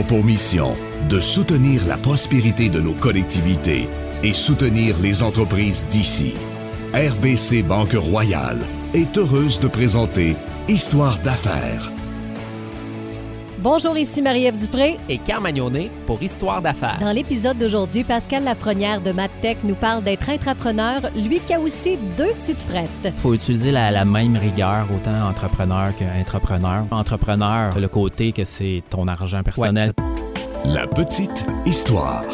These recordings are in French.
pour mission de soutenir la prospérité de nos collectivités et soutenir les entreprises d'ici. RBC Banque Royale est heureuse de présenter Histoire d'affaires. Bonjour, ici Marie-Ève Dupré. Et Carmagnonet pour Histoire d'affaires. Dans l'épisode d'aujourd'hui, Pascal Lafrenière de MadTech nous parle d'être entrepreneur, lui qui a aussi deux petites frettes. Il faut utiliser la, la, même rigueur, autant entrepreneur qu'entrepreneur. Entrepreneur, le côté que c'est ton argent personnel. Ouais. La petite histoire.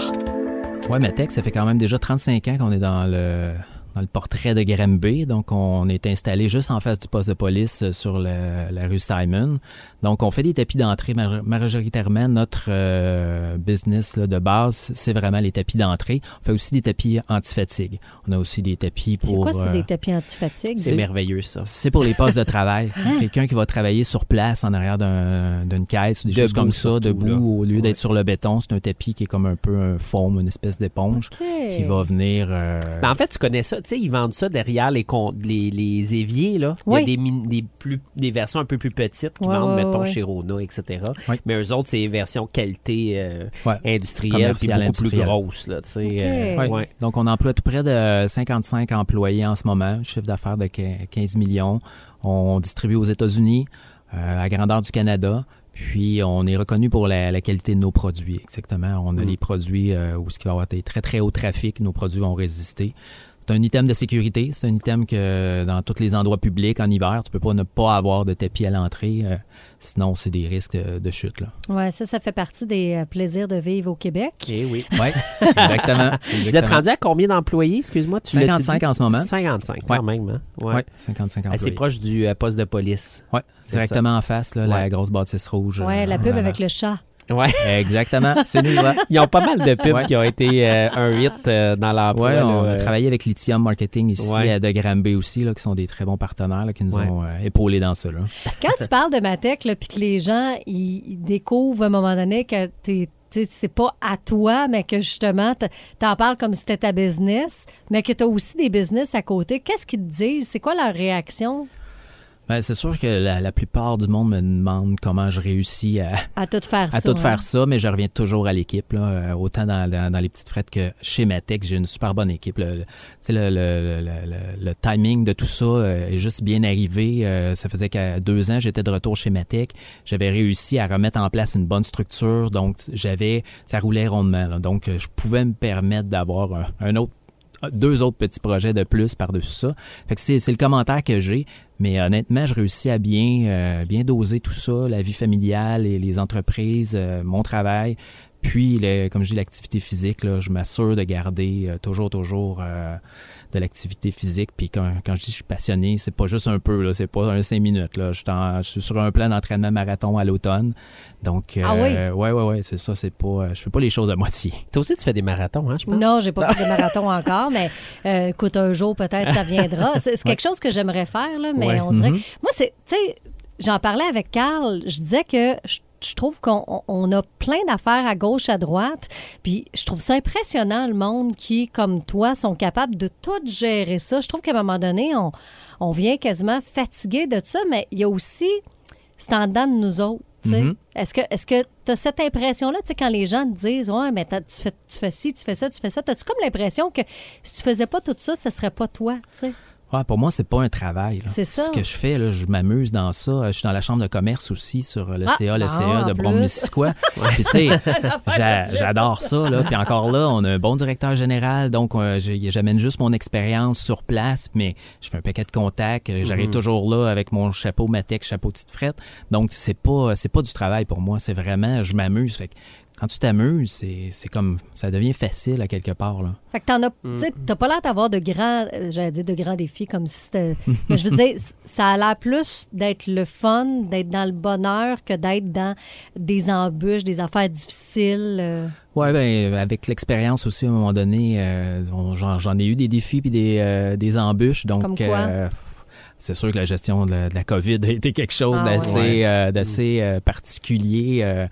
Ouais, MadTech, ça fait quand même déjà 35 ans qu'on est dans le dans le portrait de Granby. Donc, on est installé juste en face du poste de police sur le, la rue Simon. Donc, on fait des tapis d'entrée majoritairement. Notre euh, business là, de base, c'est vraiment les tapis d'entrée. On fait aussi des tapis anti-fatigue. On a aussi des tapis pour... C'est quoi, c'est euh, des tapis anti-fatigue? C'est merveilleux, ça. C'est pour les postes de travail. Quelqu'un qui va travailler sur place en arrière d'une un, caisse ou des debout choses comme ça, surtout, debout, là. au lieu Ouais. d'être sur le béton. C'est un tapis qui est comme un peu un foam, une espèce d'éponge qui va venir... euh, Ben, en fait, tu connais ça. Tu sais, ils vendent ça derrière les, con- les, les éviers. Là. Oui. Il y a des, des, plus, des versions un peu plus petites qui Ouais, vendent, ouais, mettons, ouais. chez Rona, etc. Mais eux autres, c'est version qualité euh, ouais. industrielle puis beaucoup plus grosse. Là, tu sais. OK. Euh, Ouais. ouais. Donc, on emploie tout près de 55 employés en ce moment, chiffre d'affaires de qu- 15 millions. On distribue aux États-Unis, euh, à grandeur du Canada. Puis, on est reconnu pour la, la qualité de nos produits, exactement. On a Mm. les produits euh, où ce qui va avoir des très, très haut trafic, nos produits vont résister. C'est un item de sécurité. C'est un item que dans tous les endroits publics en hiver, tu peux pas ne pas avoir de tapis à l'entrée. euh, sinon, c'est des risques de, de chute. Là. Ouais, ça, ça fait partie des euh, plaisirs de vivre au Québec. Eh oui. Oui, exactement. Vous êtes rendu à combien d'employés, excuse-moi? Tu l'as-tu 55 dit? en ce moment. 55, quand même. Hein? Ouais. Oui, 55 Assez employés. proche du euh, poste de police. Oui, C'est directement en face, là, la Ouais. grosse bâtisse rouge. Ouais, euh, la pub avec le chat. Ouais. Exactement, c'est nous. Ouais, Ils ont pas mal de pubs Ouais. qui ont été euh, un hit euh, dans l'emploi. Ouais, on là, a euh. travaillé avec Lithium Marketing ici Ouais. à de Granby aussi, là, qui sont des très bons partenaires là, qui nous Ouais. ont euh, épaulés dans ça. Là. Quand tu parles de Matec, puis que les gens, ils, découvrent à un moment donné que tu c'est pas à toi, mais que justement, t'en parles comme si c'était ta business, mais que tu as aussi des business à côté. Qu'est-ce qu'ils te disent? C'est quoi leur réaction? Ben, c'est sûr que la, la plupart du monde me demande comment je réussis à, à tout faire à ça? tout hein? faire ça, mais je reviens toujours à l'équipe. là, euh, autant dans, dans, dans les petites frettes que chez Matec, j'ai une super bonne équipe. Le, le, le, le, le, timing de tout ça euh, est juste bien arrivé. Euh, ça faisait qu'à deux ans, j'étais de retour chez Matec. J'avais réussi à remettre en place une bonne structure, donc j'avais, ça roulait rondement. là. donc, je pouvais me permettre d'avoir un, un autre deux autres petits projets de plus par-dessus ça. Fait que c'est, le commentaire que j'ai. Mais honnêtement, je réussis à bien, euh, doser tout ça, la vie familiale et les entreprises, euh, mon travail. Puis, le- comme je dis, l'activité physique, là, je m'assure de garder euh, toujours, toujours euh, de l'activité physique. Puis quand, quand je dis que je suis passionné, c'est pas juste un peu, là, c'est pas un cinq minutes. Là. Je, suis en- je suis sur un plan d'entraînement marathon à l'automne. Donc, Ah oui? euh, ouais, ouais, ouais, c'est ça. C'est pas, euh, je fais pas les choses à moitié. Toi aussi, tu fais des marathons, hein, je pense? Non, j'ai pas fait de marathon encore, mais euh, écoute, un jour peut-être ça viendra. C'est, c'est quelque chose que j'aimerais faire, là, mais Ouais. on dirait. Que- Moi, c'est, tu sais, j'en parlais avec Carl. Je disais que je, je trouve qu'on on- on a plein d'affaires à gauche, à droite. Puis je trouve ça impressionnant, le monde qui, comme toi, sont capables de tout gérer ça. Je trouve qu'à un moment donné, on, on vient quasiment fatigué de ça, mais il y a aussi, c'est en dedans de nous autres. Mhm. Est-ce que est-ce que tu as cette impression-là, quand les gens te disent Ouais, mais tu fais, tu fais ci, tu fais ça, tu fais ça, as-tu comme l'impression que si tu faisais pas tout ça, ce serait pas toi, tu sais? Ouais, pour moi, c'est pas un travail. là. C'est ça. Ce que je fais, là, je m'amuse dans ça. Euh, Je suis dans la chambre de commerce aussi sur euh, le Ah, CA, le ah, CA de plus. Brome-Missisquoi. Puis tu sais, j'a- j'adore ça. Là. Puis encore là, on a un bon directeur général, donc euh, j'amène juste mon expérience sur place, mais je fais un paquet de contacts. J'arrive Mhm. toujours là avec mon chapeau Matec, chapeau petite frette. Donc c'est pas c'est pas du travail pour moi, c'est vraiment je m'amuse. Fait que quand tu t'amuses, c'est c'est comme ça devient facile à quelque part là. Fait que t'en as, Mm. t'as pas l'air d'avoir de grands, euh, j'allais dire de grands défis comme si c'était. mais je veux dire, ça a l'air plus d'être le fun, d'être dans le bonheur que d'être dans des embûches, des affaires difficiles. euh. Ouais, ben avec l'expérience aussi, à un moment donné, euh, on- j'en j'en ai eu des défis puis des, euh, des embûches. Donc, Comme quoi? euh, c'est sûr que la gestion de la, de la COVID a été quelque chose Ah d'assez ouais. euh, d'assez euh, particulier. euh,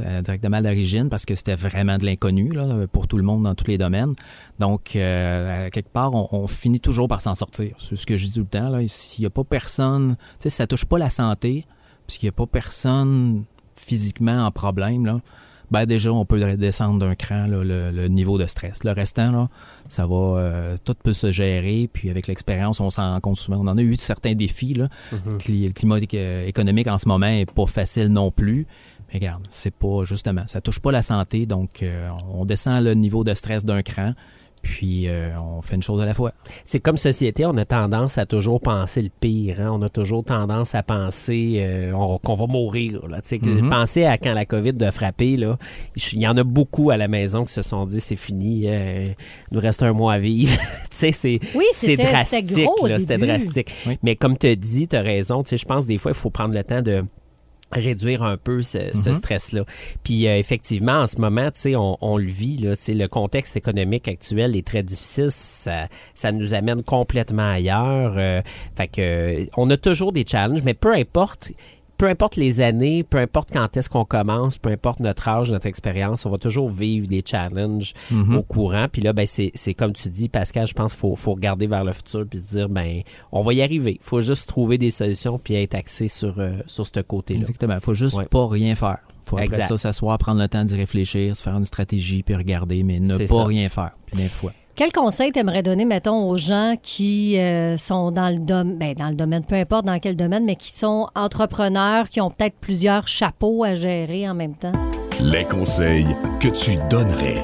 euh, directement à l'origine parce que c'était vraiment de l'inconnu là, pour tout le monde dans tous les domaines. Donc, euh, quelque part, on, on finit toujours par s'en sortir. C'est ce que je dis tout le temps. là. S'il n'y a pas personne, tu sais, si ça touche pas la santé, puis qu'il n'y a pas personne physiquement en problème, là, ben déjà, on peut descendre d'un cran là, le, le niveau de stress. Le restant, là, ça va, euh, tout peut se gérer. Puis avec l'expérience, on s'en rend compte souvent. On en a eu certains défis. Là. Cli- Le climat éc- économique en ce moment est pas facile non plus. Mais regarde, c'est pas justement, ça touche pas la santé, donc euh, on descend le niveau de stress d'un cran, puis euh, on fait une chose à la fois. C'est comme société, on a tendance à toujours penser le pire. hein. On a toujours tendance à penser euh, on- qu'on va mourir. Là. Tu sais, que- Mhm. Penser à quand la COVID a frappé. Là. Il y en a beaucoup à la maison qui se sont dit c'est fini, euh, il nous reste un mois à vivre. tu sais, c'est Oui, c'est c'était drastique. c'était drastique. Oui. Mais comme tu as dit, tu as raison. Tu sais, Je pense des fois, il faut prendre le temps de réduire un peu ce, ce Mhm. stress-là. Puis euh, effectivement, en ce moment, tu sais, on, on le vit, là, c'est le contexte économique actuel est très difficile, ça, ça nous amène complètement ailleurs. euh, fait que euh, on a toujours des challenges, mais peu importe peu importe les années, peu importe quand est-ce qu'on commence, peu importe notre âge, notre expérience, on va toujours vivre des challenges Mhm. au courant. Puis là, ben, c'est comme tu dis, Pascal, je pense qu'il faut, faut regarder vers le futur puis se dire, ben, on va y arriver. Il faut juste trouver des solutions puis être axé sur, euh, sur ce côté-là. Exactement. Faut juste Ouais. pas rien faire. Faut après Exact. ça s'asseoir, prendre le temps d'y réfléchir, se faire une stratégie, puis regarder, mais ne pas ça. rien faire. Des fois. Quel conseil t'aimerais donner, mettons, aux gens qui euh, sont dans le, dom- ben, dans le domaine, peu importe dans quel domaine, mais qui sont entrepreneurs, qui ont peut-être plusieurs chapeaux à gérer en même temps? Les conseils que tu donnerais.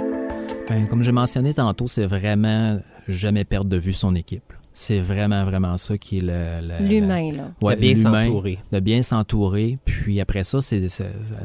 Ben, comme j'ai mentionné tantôt, c'est vraiment jamais perdre de vue son équipe. C'est vraiment, vraiment ça qui est le... le- L'humain, là. ouais, de bien s'entourer. de bien s'entourer. Puis après ça, c'est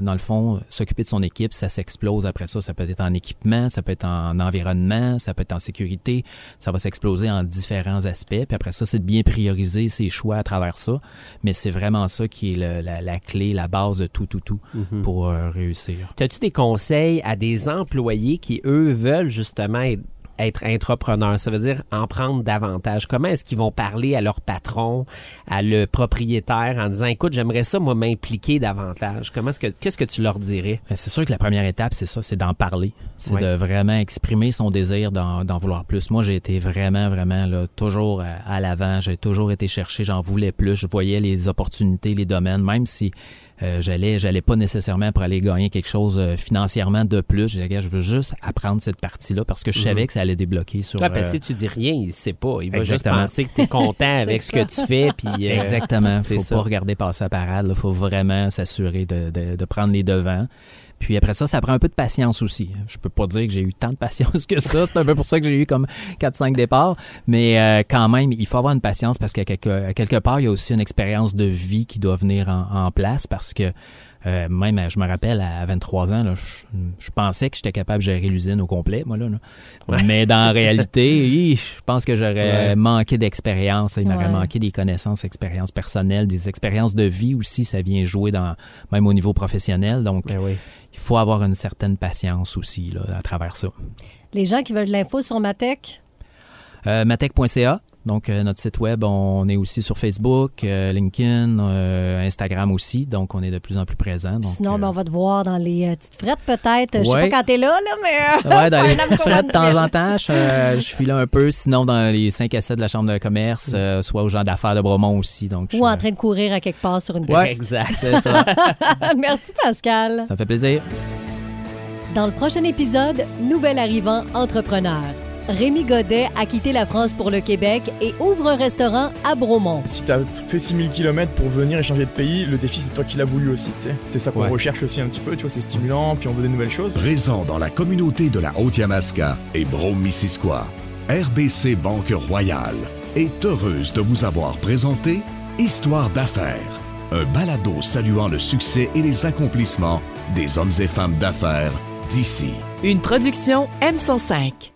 dans le fond, s'occuper de son équipe, ça s'explose. Après ça, ça peut être en équipement, ça peut être en environnement, ça peut être en sécurité. Ça va s'exploser en différents aspects. Puis après ça, c'est de bien prioriser ses choix à travers ça. Mais c'est vraiment ça qui est le- la, la clé, la base de tout, tout, tout Mhm. pour euh, réussir. As-tu des conseils à des employés qui, eux, veulent justement être, être entrepreneurs? Ça veut dire en prendre davantage. Comment est-ce qu'ils vont parler à leur patron, à le propriétaire, en disant, écoute, j'aimerais ça, moi, m'impliquer davantage? Comment est-ce que, qu'est-ce que tu leur dirais? Ben, C'est sûr que la première étape, c'est ça, c'est d'en parler. C'est de vraiment exprimer son désir d'en d'en vouloir plus. Moi, j'ai été vraiment, vraiment là, toujours à, à l'avant. J'ai toujours été chercher, j'en voulais plus. Je voyais les opportunités, les domaines, même si euh, j'allais, j'allais pas nécessairement pour aller gagner quelque chose euh, financièrement de plus. Je disais, Regarde, je veux juste apprendre cette partie-là parce que je savais que ça allait débloquer sur. Toi, parce que euh, si tu dis rien, il sait pas. Il va juste penser que tu es content avec ce que tu fais. Puis, euh, Exactement. Faut ça. pas regarder passer la parade. Il faut vraiment s'assurer de, de, de prendre les devants. Puis après ça, ça prend un peu de patience aussi. Je peux pas dire que j'ai eu tant de patience que ça. C'est un peu pour ça que j'ai eu comme 4-5 départs. Mais euh, quand même, il faut avoir une patience parce qu'à quelque, quelque part, il y a aussi une expérience de vie qui doit venir en, en place parce que euh, même, je me rappelle, à 23 ans, là, je, je pensais que j'étais capable de gérer l'usine au complet, moi, là. là. Ouais. Mais dans la réalité, je pense que j'aurais Ouais. manqué d'expérience. Il m'aurait Ouais. manqué des connaissances, expériences personnelles, des expériences de vie aussi. Ça vient jouer dans même au niveau professionnel. Donc, Ben oui. il faut avoir une certaine patience aussi là, à travers ça. Les gens qui veulent de l'info sur Matech, Euh, Matech.ca, donc euh, notre site web, on est aussi sur Facebook, euh, LinkedIn, euh, Instagram aussi, donc on est de plus en plus présent. Sinon, ben, on va te voir dans les petites frettes peut-être. Je sais Ouais. pas quand t'es là, là, mais... Ouais, dans les petites frettes de temps en temps, je, je suis là un peu. Sinon, dans les 5 à 7 de la Chambre de commerce, euh, soit aux gens d'affaires de Bromont aussi. Donc, Ou en train de courir à quelque part sur une Ouais. piste. Exact. C'est ça. Merci, Pascal. ça me fait plaisir. Dans le prochain épisode, nouvel arrivant entrepreneur. Rémi Godet a quitté la France pour le Québec et ouvre un restaurant à Bromont. Si t'as fait 6000 km pour venir et changer de pays, le défi c'est toi qui l'as voulu aussi, tu sais. C'est ça qu'on Ouais. recherche aussi un petit peu, tu vois, c'est stimulant, puis on veut des nouvelles choses. Présent dans la communauté de la Haute-Yamaska et Brome-Missisquoi, RBC Banque Royale est heureuse de vous avoir présenté Histoire d'affaires, un balado saluant le succès et les accomplissements des hommes et femmes d'affaires d'ici. Une production M105.